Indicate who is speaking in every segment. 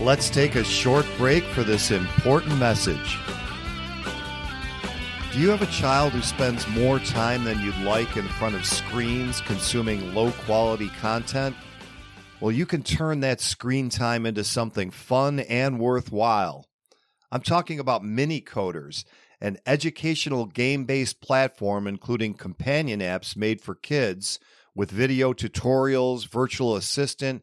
Speaker 1: Let's take a short break for this important message. Do you have a child who spends more time than you'd like in front of screens consuming low quality content? Well, you can turn that screen time into something fun and worthwhile. I'm talking about Mini Coders, an educational game based platform including companion apps made for kids with video tutorials, virtual assistant,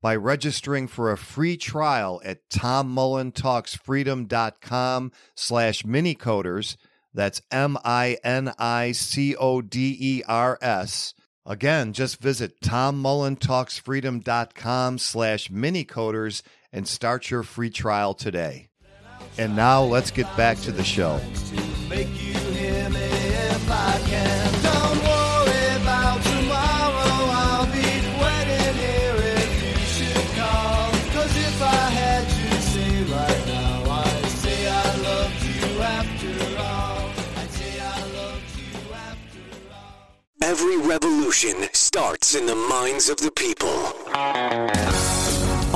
Speaker 1: by registering for a free trial at tommullentalksfreedom.com slash minicoders that's M I N I C O D E R S. Again, just visit tommullentalksfreedom.com slash minicoders and start your free trial today. And now let's get back to the show.
Speaker 2: Every revolution starts in the minds of the people.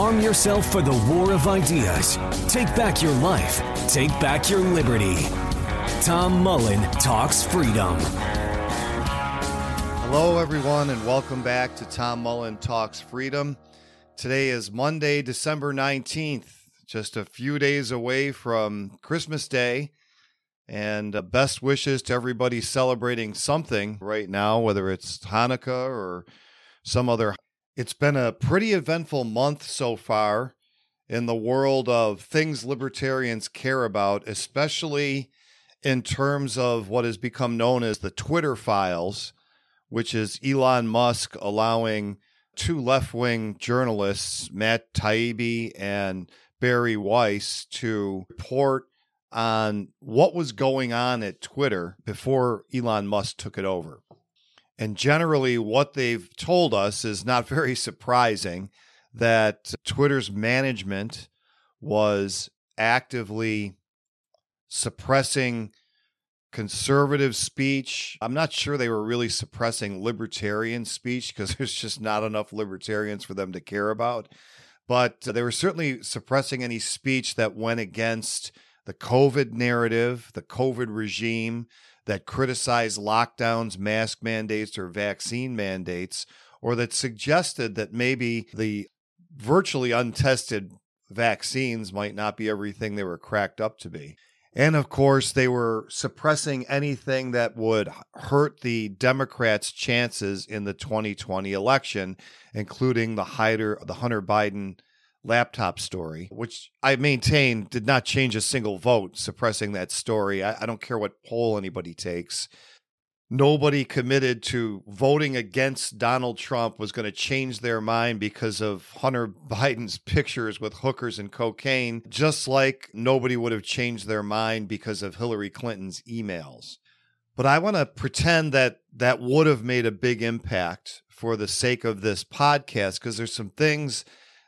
Speaker 2: Arm yourself for the war of ideas. Take back your life. Take back your liberty. Tom Mullen Talks Freedom.
Speaker 1: Hello, everyone, and welcome back to Tom Mullen Talks Freedom. Today is Monday, December 19th, just a few days away from Christmas Day. And uh, best wishes to everybody celebrating something right now, whether it's Hanukkah or some other. It's been a pretty eventful month so far in the world of things libertarians care about, especially in terms of what has become known as the Twitter files, which is Elon Musk allowing two left wing journalists, Matt Taibbi and Bari Weiss, to report on what was going on at Twitter before Elon Musk took it over. And generally, what they've told us is not very surprising that Twitter's management was actively suppressing conservative speech. I'm not sure they were really suppressing libertarian speech because there's just not enough libertarians for them to care about. But they were certainly suppressing any speech that went against the COVID narrative, the COVID regime that criticized lockdowns, mask mandates, or vaccine mandates, or that suggested that maybe the virtually untested vaccines might not be everything they were cracked up to be. And of course, they were suppressing anything that would hurt the Democrats' chances in the 2020 election, including the Hunter, Biden laptop story, which I maintain did not change a single vote suppressing that story. I, I, don't care what poll anybody takes. Nobody committed to voting against Donald Trump was going to change their mind because of Hunter Biden's pictures with hookers and cocaine, just like nobody would have changed their mind because of Hillary Clinton's emails. But I want to pretend that that would have made a big impact for the sake of this podcast because there's some things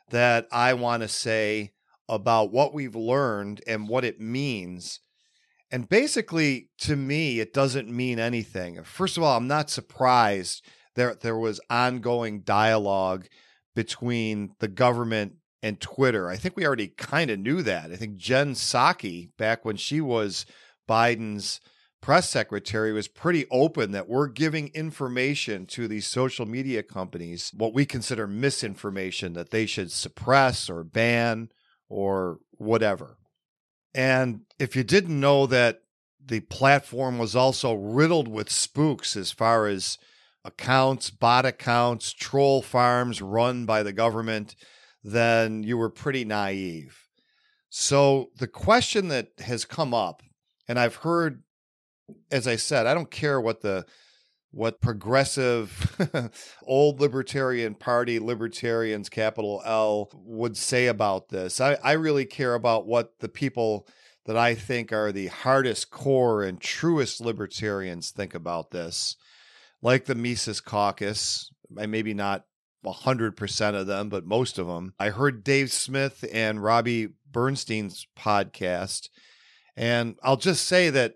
Speaker 1: that I want to say about what we've learned and what it means. And basically, to me, it doesn't mean anything. First of all, I'm not surprised that there was ongoing dialogue between the government and Twitter. I think we already kind of knew that. I think Jen Psaki, back when she was Biden's press secretary was pretty open that we're giving information to these social media companies, what we consider misinformation that they should suppress or ban or whatever. And if you didn't know that the platform was also riddled with spooks as far as accounts, bot accounts, troll farms run by the government, then you were pretty naive. So the question that has come up, and I've heard as I said, I don't care what the what progressive old libertarian party libertarians capital L would say about this. I, I really care about what the people that I think are the hardest core and truest libertarians think about this, like the Mises Caucus, maybe not 100% of them, but most of them. I heard Dave Smith and Robbie Bernstein's podcast, and I'll just say that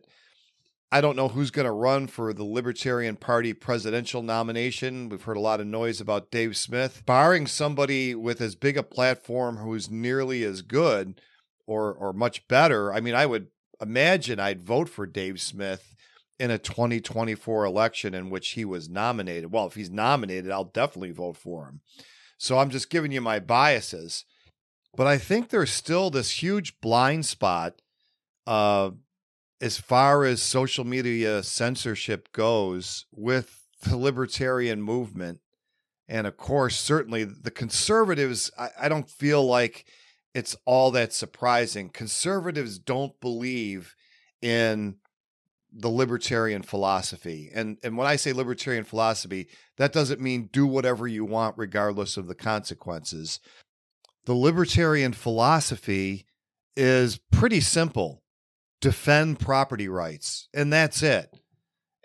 Speaker 1: I don't know who's going to run for the Libertarian Party presidential nomination. We've heard a lot of noise about Dave Smith. Barring somebody with as big a platform who's nearly as good or or much better, I mean, I would imagine I'd vote for Dave Smith in a 2024 election in which he was nominated. Well, if he's nominated, I'll definitely vote for him. So I'm just giving you my biases. But I think there's still this huge blind spot uh, as far as social media censorship goes with the libertarian movement. And of course, certainly the conservatives, I, I don't feel like it's all that surprising. Conservatives don't believe in the libertarian philosophy. And and when I say libertarian philosophy, that doesn't mean do whatever you want regardless of the consequences. The libertarian philosophy is pretty simple. Defend property rights, and that's it.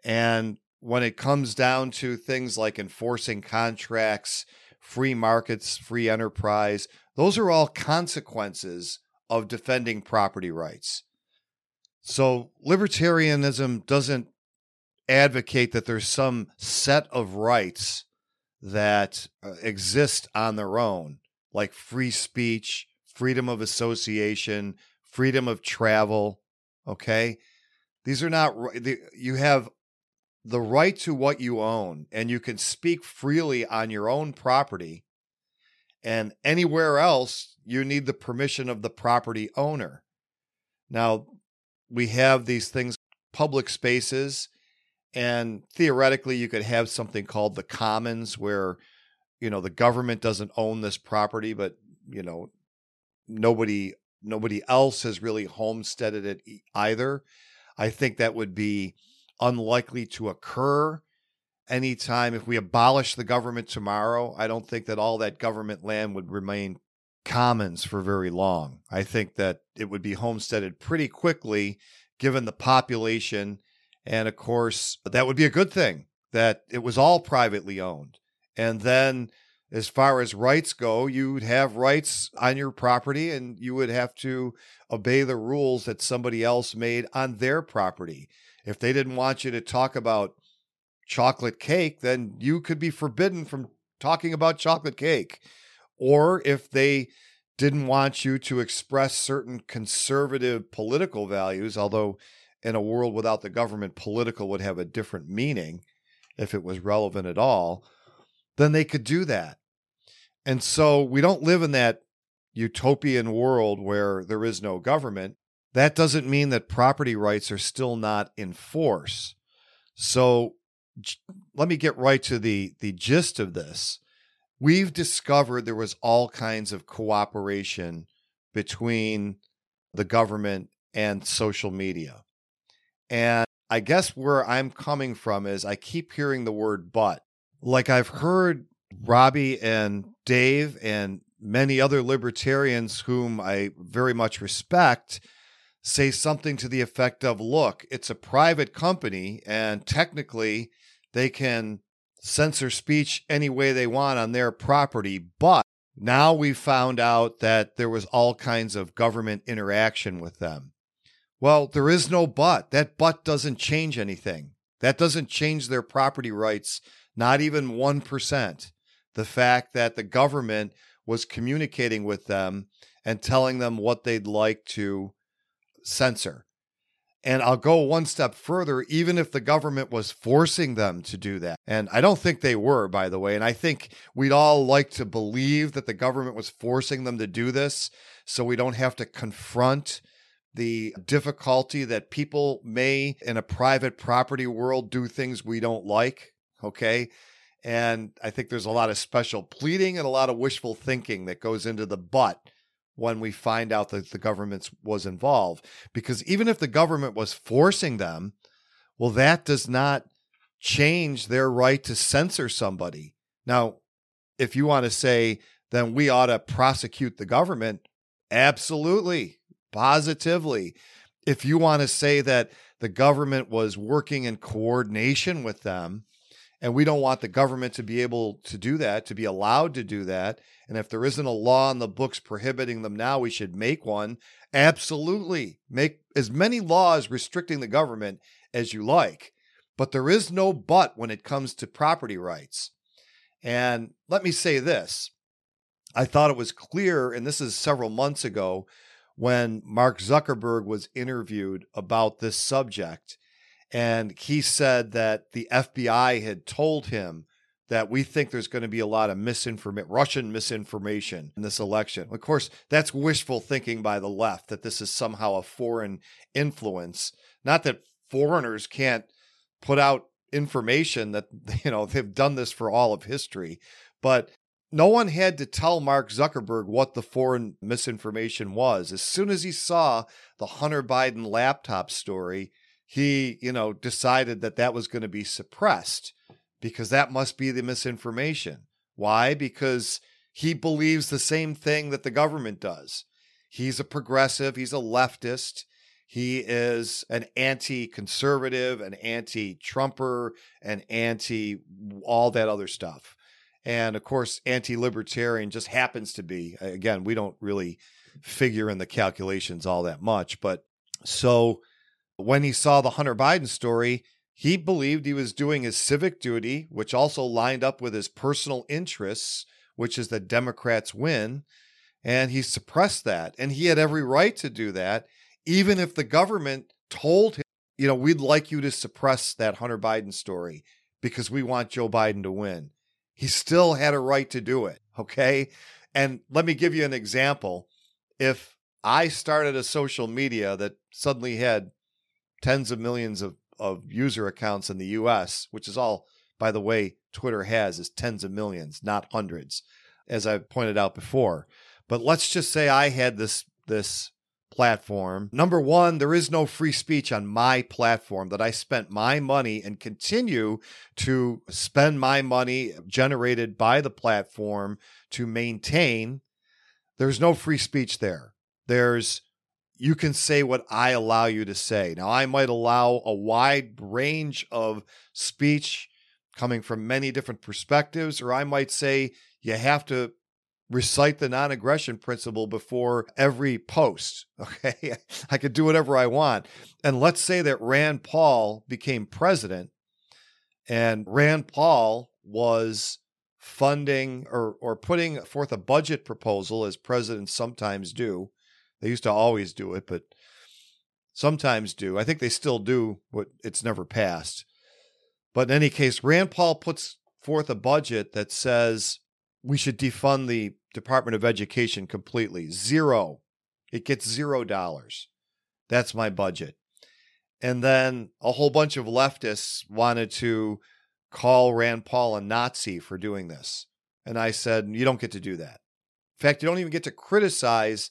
Speaker 1: And when it comes down to things like enforcing contracts, free markets, free enterprise, those are all consequences of defending property rights. So libertarianism doesn't advocate that there's some set of rights that uh, exist on their own, like free speech, freedom of association, freedom of travel. Okay. These are not, you have the right to what you own, and you can speak freely on your own property. And anywhere else, you need the permission of the property owner. Now, we have these things, public spaces, and theoretically, you could have something called the commons where, you know, the government doesn't own this property, but, you know, nobody nobody else has really homesteaded it either. I think that would be unlikely to occur anytime if we abolish the government tomorrow. I don't think that all that government land would remain commons for very long. I think that it would be homesteaded pretty quickly given the population. And of course, that would be a good thing that it was all privately owned. And then, as far as rights go, you'd have rights on your property and you would have to obey the rules that somebody else made on their property. If they didn't want you to talk about chocolate cake, then you could be forbidden from talking about chocolate cake or if they didn't want you to express certain conservative political values, although in a world without the government, political would have a different meaning if it was relevant at all, then they could do that. And so we don't live in that utopian world where there is no government. That doesn't mean that property rights are still not in force. So let me get right to the the gist of this we've discovered there was all kinds of cooperation between the government and social media. And I guess where I'm coming from is I keep hearing the word but. Like I've heard Robbie and Dave and many other libertarians whom I very much respect say something to the effect of look, it's a private company and technically they can censor speech any way they want on their property. But now we found out that there was all kinds of government interaction with them. Well, there is no but. That but doesn't change anything. That doesn't change their property rights, not even 1%. The fact that the government was communicating with them and telling them what they'd like to censor. And I'll go one step further, even if the government was forcing them to do that. And I don't think they were, by the way. And I think we'd all like to believe that the government was forcing them to do this so we don't have to confront the difficulty that people may, in a private property world, do things we don't like. Okay. And I think there's a lot of special pleading and a lot of wishful thinking that goes into the but when we find out that the government was involved. Because even if the government was forcing them, well, that does not change their right to censor somebody. Now, if you want to say, then we ought to prosecute the government, absolutely. positively. If you want to say that the government was working in coordination with them, and we don't want the government to be able to do that, to be allowed to do that. And if there isn't a law in the books prohibiting them now, we should make one. Absolutely. Make as many laws restricting the government as you like. But there is no but when it comes to property rights. And let me say this I thought it was clear, and this is several months ago when Mark Zuckerberg was interviewed about this subject. And he said that the FBI had told him that we think there's going to be a lot of misinformation, Russian misinformation in this election. Of course, that's wishful thinking by the left that this is somehow a foreign influence. Not that foreigners can't put out information that, you know, they've done this for all of history, but no one had to tell Mark Zuckerberg what the foreign misinformation was. As soon as he saw the Hunter Biden laptop story, he, you know, decided that that was going to be suppressed because that must be the misinformation. Why? Because he believes the same thing that the government does. He's a progressive, he's a leftist, he is an anti conservative, an anti Trumper, an anti all that other stuff. And of course, anti libertarian just happens to be. Again, we don't really figure in the calculations all that much. But so when he saw the Hunter Biden story, he believed he was doing his civic duty, which also lined up with his personal interests, which is that Democrats win. And he suppressed that. And he had every right to do that, even if the government told him, you know, we'd like you to suppress that Hunter Biden story because we want Joe Biden to win. He still had a right to do it. Okay. And let me give you an example. If I started a social media that suddenly had tens of millions of, of user accounts in the US, which is all, by the way, Twitter has is tens of millions, not hundreds, as I've pointed out before. But let's just say I had this this platform. Number one, there is no free speech on my platform that I spent my money and continue to spend my money generated by the platform to maintain. There's no free speech there. There's you can say what I allow you to say. Now, I might allow a wide range of speech coming from many different perspectives, or I might say you have to recite the non aggression principle before every post. Okay. I could do whatever I want. And let's say that Rand Paul became president and Rand Paul was funding or, or putting forth a budget proposal, as presidents sometimes do. They used to always do it, but sometimes do. I think they still do, but it's never passed. But in any case, Rand Paul puts forth a budget that says we should defund the Department of Education completely. Zero. It gets zero dollars. That's my budget. And then a whole bunch of leftists wanted to call Rand Paul a Nazi for doing this. And I said, you don't get to do that. In fact, you don't even get to criticize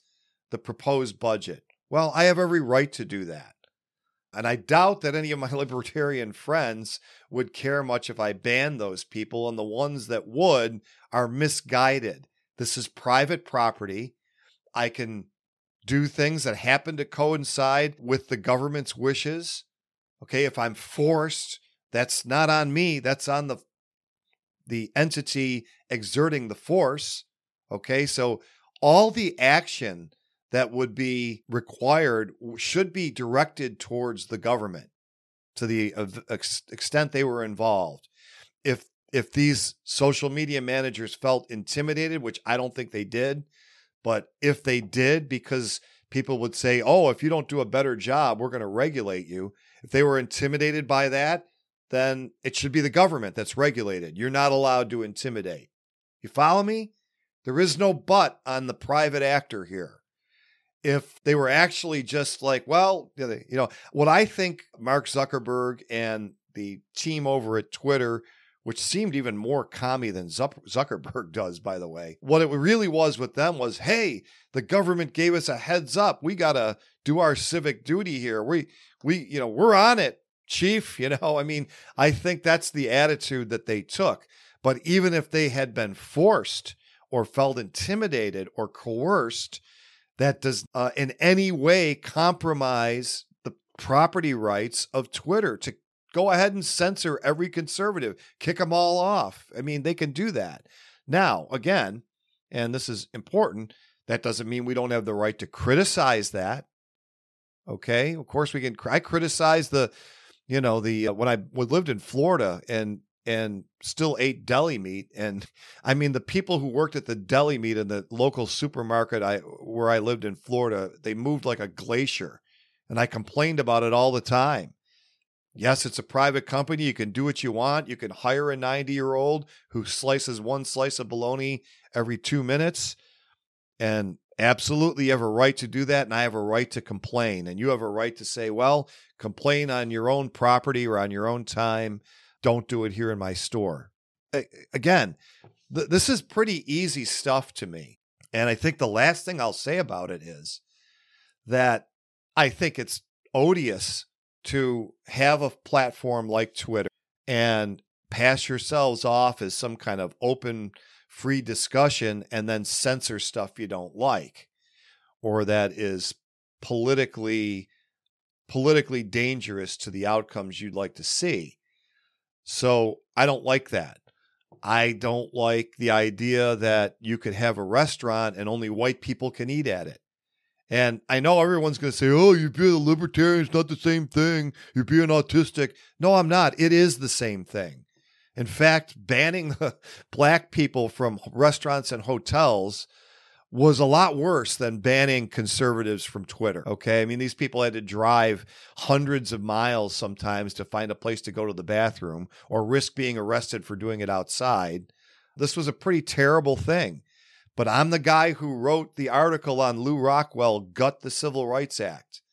Speaker 1: the proposed budget. Well, I have every right to do that. And I doubt that any of my libertarian friends would care much if I banned those people. And the ones that would are misguided. This is private property. I can do things that happen to coincide with the government's wishes. Okay, if I'm forced, that's not on me, that's on the the entity exerting the force. Okay, so all the action that would be required should be directed towards the government to the uh, extent they were involved. If if these social media managers felt intimidated, which I don't think they did, but if they did because people would say, "Oh, if you don't do a better job, we're going to regulate you." If they were intimidated by that, then it should be the government that's regulated. You're not allowed to intimidate. You follow me? There is no but on the private actor here if they were actually just like, well, you know, what I think Mark Zuckerberg and the team over at Twitter, which seemed even more commie than Zuckerberg does, by the way, what it really was with them was, hey, the government gave us a heads up. We got to do our civic duty here. We, we, you know, we're on it, chief. You know, I mean, I think that's the attitude that they took. But even if they had been forced or felt intimidated or coerced, that does uh, in any way compromise the property rights of Twitter to go ahead and censor every conservative, kick them all off. I mean, they can do that. Now, again, and this is important, that doesn't mean we don't have the right to criticize that. Okay, of course we can. I criticize the, you know, the uh, when I lived in Florida and and still ate deli meat, and I mean the people who worked at the deli meat in the local supermarket I where I lived in Florida, they moved like a glacier, and I complained about it all the time. Yes, it's a private company. You can do what you want. You can hire a 90 year old who slices one slice of bologna every two minutes. And absolutely, you have a right to do that. And I have a right to complain. And you have a right to say, well, complain on your own property or on your own time. Don't do it here in my store. Again, th- this is pretty easy stuff to me. And I think the last thing I'll say about it is that I think it's odious to have a platform like Twitter and pass yourselves off as some kind of open, free discussion and then censor stuff you don't like or that is politically politically dangerous to the outcomes you'd like to see. So I don't like that. I don't like the idea that you could have a restaurant and only white people can eat at it. And I know everyone's going to say, oh, you're being a libertarian. It's not the same thing. You're being autistic. No, I'm not. It is the same thing. In fact, banning the black people from restaurants and hotels was a lot worse than banning conservatives from Twitter. Okay. I mean, these people had to drive hundreds of miles sometimes to find a place to go to the bathroom or risk being arrested for doing it outside. This was a pretty terrible thing. But I'm the guy who wrote the article on Lew Rockwell, Gut the Civil Rights Act.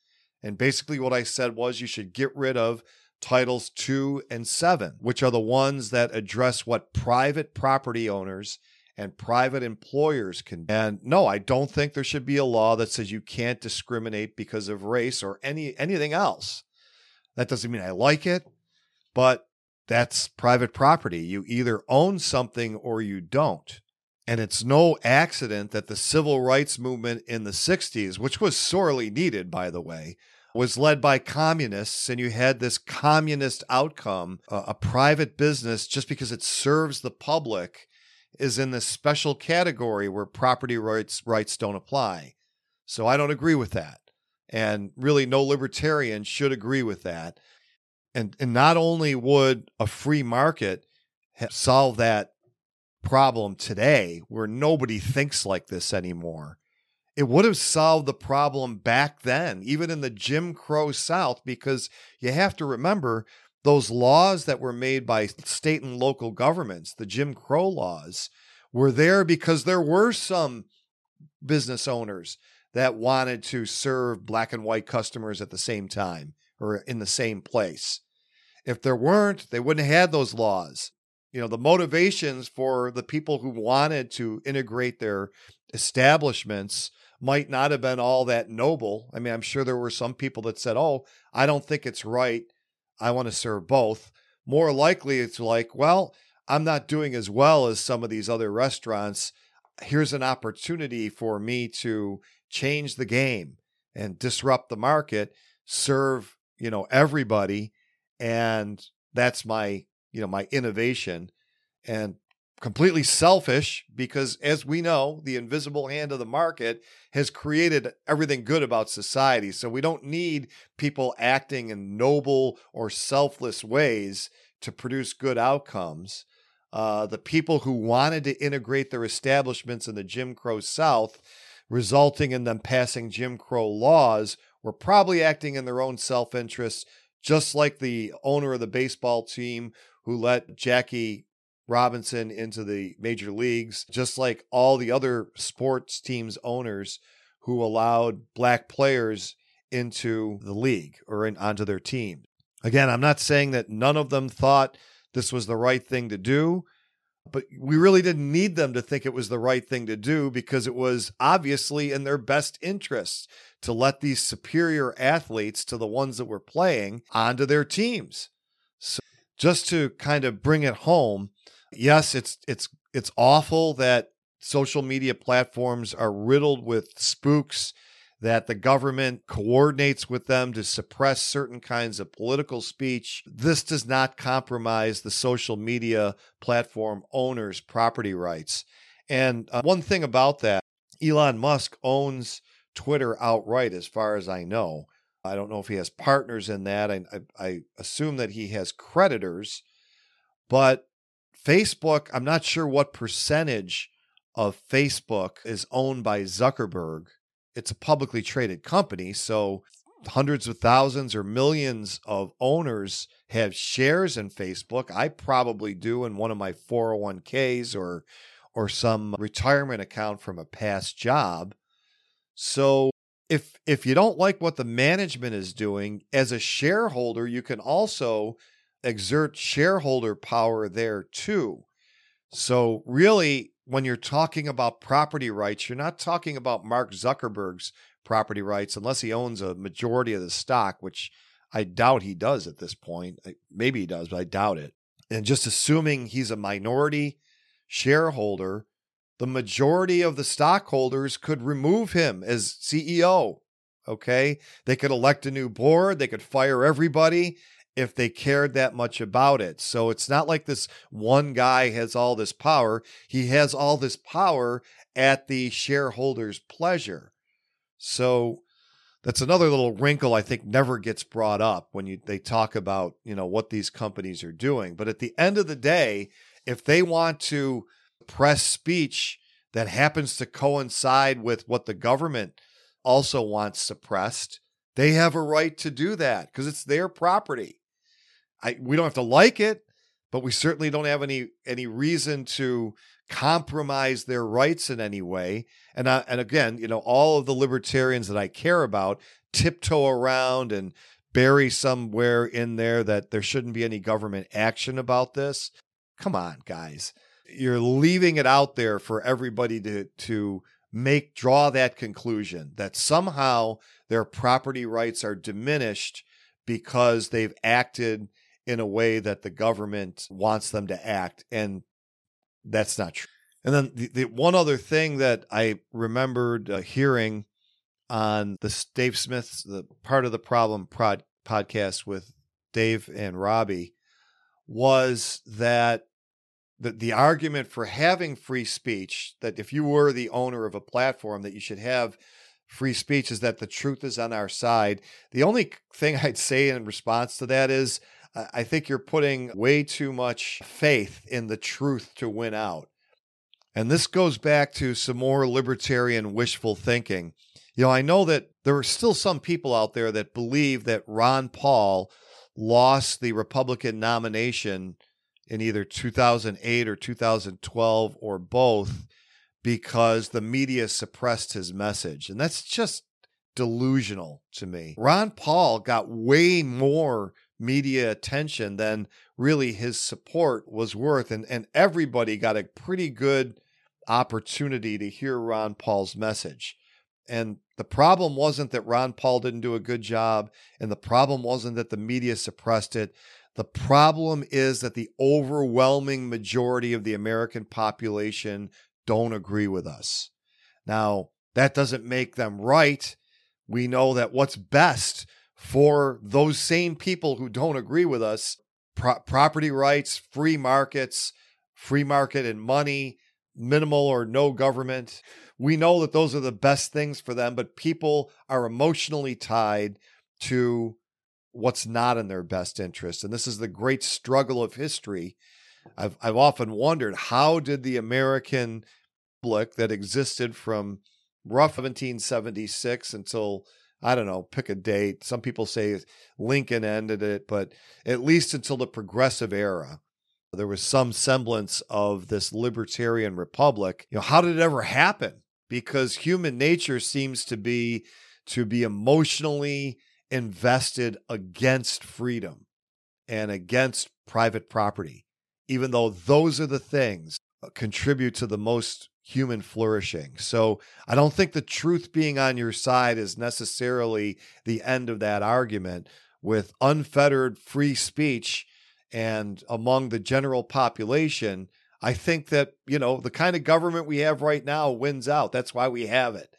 Speaker 1: And basically, what I said was you should get rid of titles two and seven, which are the ones that address what private property owners and private employers can. And no, I don't think there should be a law that says you can't discriminate because of race or any anything else. That doesn't mean I like it, but that's private property. You either own something or you don't. And it's no accident that the civil rights movement in the 60s, which was sorely needed, by the way, was led by communists, and you had this communist outcome. Uh, a private business, just because it serves the public, is in this special category where property rights rights don't apply. So I don't agree with that. And really, no libertarian should agree with that. And, and not only would a free market solve that problem today where nobody thinks like this anymore. It would have solved the problem back then, even in the Jim Crow South, because you have to remember those laws that were made by state and local governments, the Jim Crow laws, were there because there were some business owners that wanted to serve black and white customers at the same time or in the same place. If there weren't, they wouldn't have had those laws you know the motivations for the people who wanted to integrate their establishments might not have been all that noble i mean i'm sure there were some people that said oh i don't think it's right i want to serve both. More likely it's like well i'm not doing as well as some of these other restaurants. Here's an opportunity for me to change the game and disrupt the market serve you know everybody and that's my you know my innovation. And completely selfish because as we know the invisible hand of the market has created everything good about society. So we don't need people acting in noble or selfless ways to produce good outcomes. Uh, the people who wanted to integrate their establishments in the jim crow south resulting in them passing jim crow laws were probably acting in their own self-interest just like the owner of the baseball team who let Jackie Robinson into the major leagues, just like all the other sports teams owners who allowed black players into the league or in, onto their team. Again, I'm not saying that none of them thought this was the right thing to do, but we really didn't need them to think it was the right thing to do because it was obviously in their best interests to let these superior athletes to the ones that were playing onto their teams So just to kind of bring it home, yes, it's it's it's awful that social media platforms are riddled with spooks that the government coordinates with them to suppress certain kinds of political speech. This does not compromise the social media platform owners' property rights. And uh, one thing about that, Elon Musk owns Twitter outright, as far as I know. I don't know if he has partners in that. I, I, I assume that he has creditors, but Facebook, I'm not sure what percentage of Facebook is owned by Zuckerberg. It's a publicly traded company, so hundreds of thousands or millions of owners have shares in Facebook. I probably do in one of my 401ks or or some retirement account from a past job. So if if you don't like what the management is doing as a shareholder, you can also exert shareholder power there too. So really when you're talking about property rights, you're not talking about Mark Zuckerberg's property rights unless he owns a majority of the stock, which I doubt he does at this point. Maybe he does, but I doubt it. And just assuming he's a minority shareholder, the majority of the stockholders could remove him as CEO. Okay. They could elect a new board, they could fire everybody if they cared that much about it. So it's not like this one guy has all this power. He has all this power at the shareholders' pleasure. So that's another little wrinkle I think never gets brought up when you they talk about, you know, what these companies are doing. But at the end of the day, if they want to press speech that happens to coincide with what the government also wants suppressed, they have a right to do that because it's their property. I we don't have to like it, but we certainly don't have any any reason to compromise their rights in any way. And I, and again, you know, all of the libertarians that I care about tiptoe around and bury somewhere in there that there shouldn't be any government action about this. Come on, guys. You're leaving it out there for everybody to to make draw that conclusion that somehow their property rights are diminished because they've acted in a way that the government wants them to act. And that's not true. And then the, the one other thing that I remembered uh, hearing on the Dave Smith's the part of the problem prod, podcast with Dave and Robbie was that the, the argument for having free speech that if you were the owner of a platform that you should have free speech is that the truth is on our side. The only thing I'd say in response to that is I think you're putting way too much faith in the truth to win out. And this goes back to some more libertarian wishful thinking. You know, I know that there are still some people out there that believe that Ron Paul lost the Republican nomination in either 2008 or 2012 or both because the media suppressed his message. And that's just delusional to me. Ron Paul got way more media attention than really his support was worth. And, and everybody got a pretty good opportunity to hear Ron Paul's message. And the problem wasn't that Ron Paul didn't do a good job, and the problem wasn't that the media suppressed it. The problem is that the overwhelming majority of the American population don't agree with us. Now, that doesn't make them right. We know that what's best for those same people who don't agree with us pro- property rights, free markets, free market and money, minimal or no government. We know that those are the best things for them, but people are emotionally tied to what's not in their best interest. And this is the great struggle of history. I've, I've often wondered how did the American public that existed from rough 1776 until I don't know, pick a date. Some people say Lincoln ended it, but at least until the progressive era, there was some semblance of this libertarian republic. You know, how did it ever happen? Because human nature seems to be to be emotionally invested against freedom and against private property, even though those are the things that contribute to the most human flourishing. So I don't think the truth being on your side is necessarily the end of that argument. With unfettered free speech and among the general population, I think that, you know, the kind of government we have right now wins out. That's why we have it.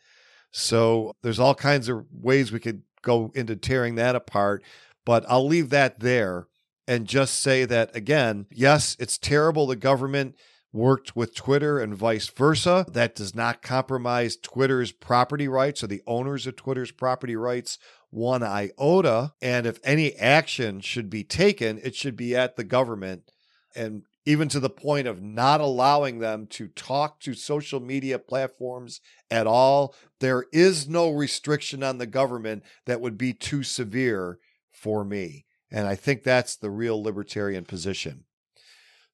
Speaker 1: So there's all kinds of ways we could go into tearing that apart, but I'll leave that there and just say that again, yes, it's terrible the government worked with Twitter and vice versa. That does not compromise Twitter's property rights or the owners of Twitter's property rights one iota. And if any action should be taken, it should be at the government and even to the point of not allowing them to talk to social media platforms at all. There is no restriction on the government that would be too severe for me. And I think that's the real libertarian position.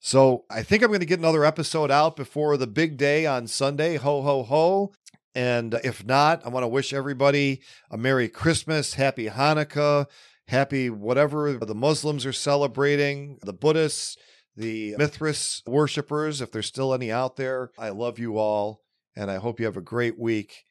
Speaker 1: So I think I'm going to get another episode out before the big day on Sunday. Ho, ho, ho. And if not, I want to wish everybody a Merry Christmas, Happy Hanukkah, Happy whatever the Muslims are celebrating, the Buddhists, the Mithras worshippers, if there's still any out there. I love you all, and I hope you have a great week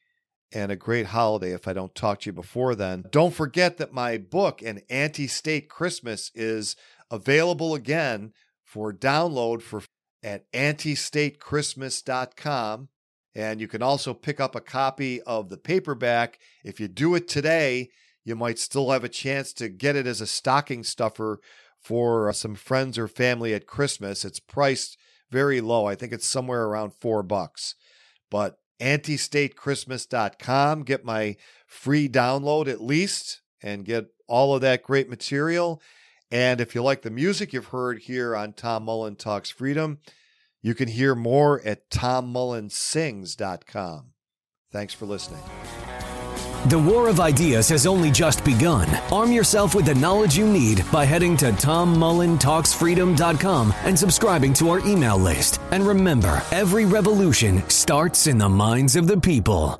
Speaker 1: and a great holiday if I don't talk to you before then. Don't forget that my book, An Anti State Christmas, is available again for download for at antistatechristmas.com. And you can also pick up a copy of the paperback. If you do it today, you might still have a chance to get it as a stocking stuffer for uh, some friends or family at Christmas. It's priced very low. I think it's somewhere around four bucks. But antistatechristmas.com, get my free download at least and get all of that great material. And if you like the music you've heard here on Tom Mullen Talks Freedom, you can hear more at tommullensings.com. Thanks for listening.
Speaker 2: The war of ideas has only just begun. Arm yourself with the knowledge you need by heading to tommullentalksfreedom.com and subscribing to our email list. And remember, every revolution starts in the minds of the people.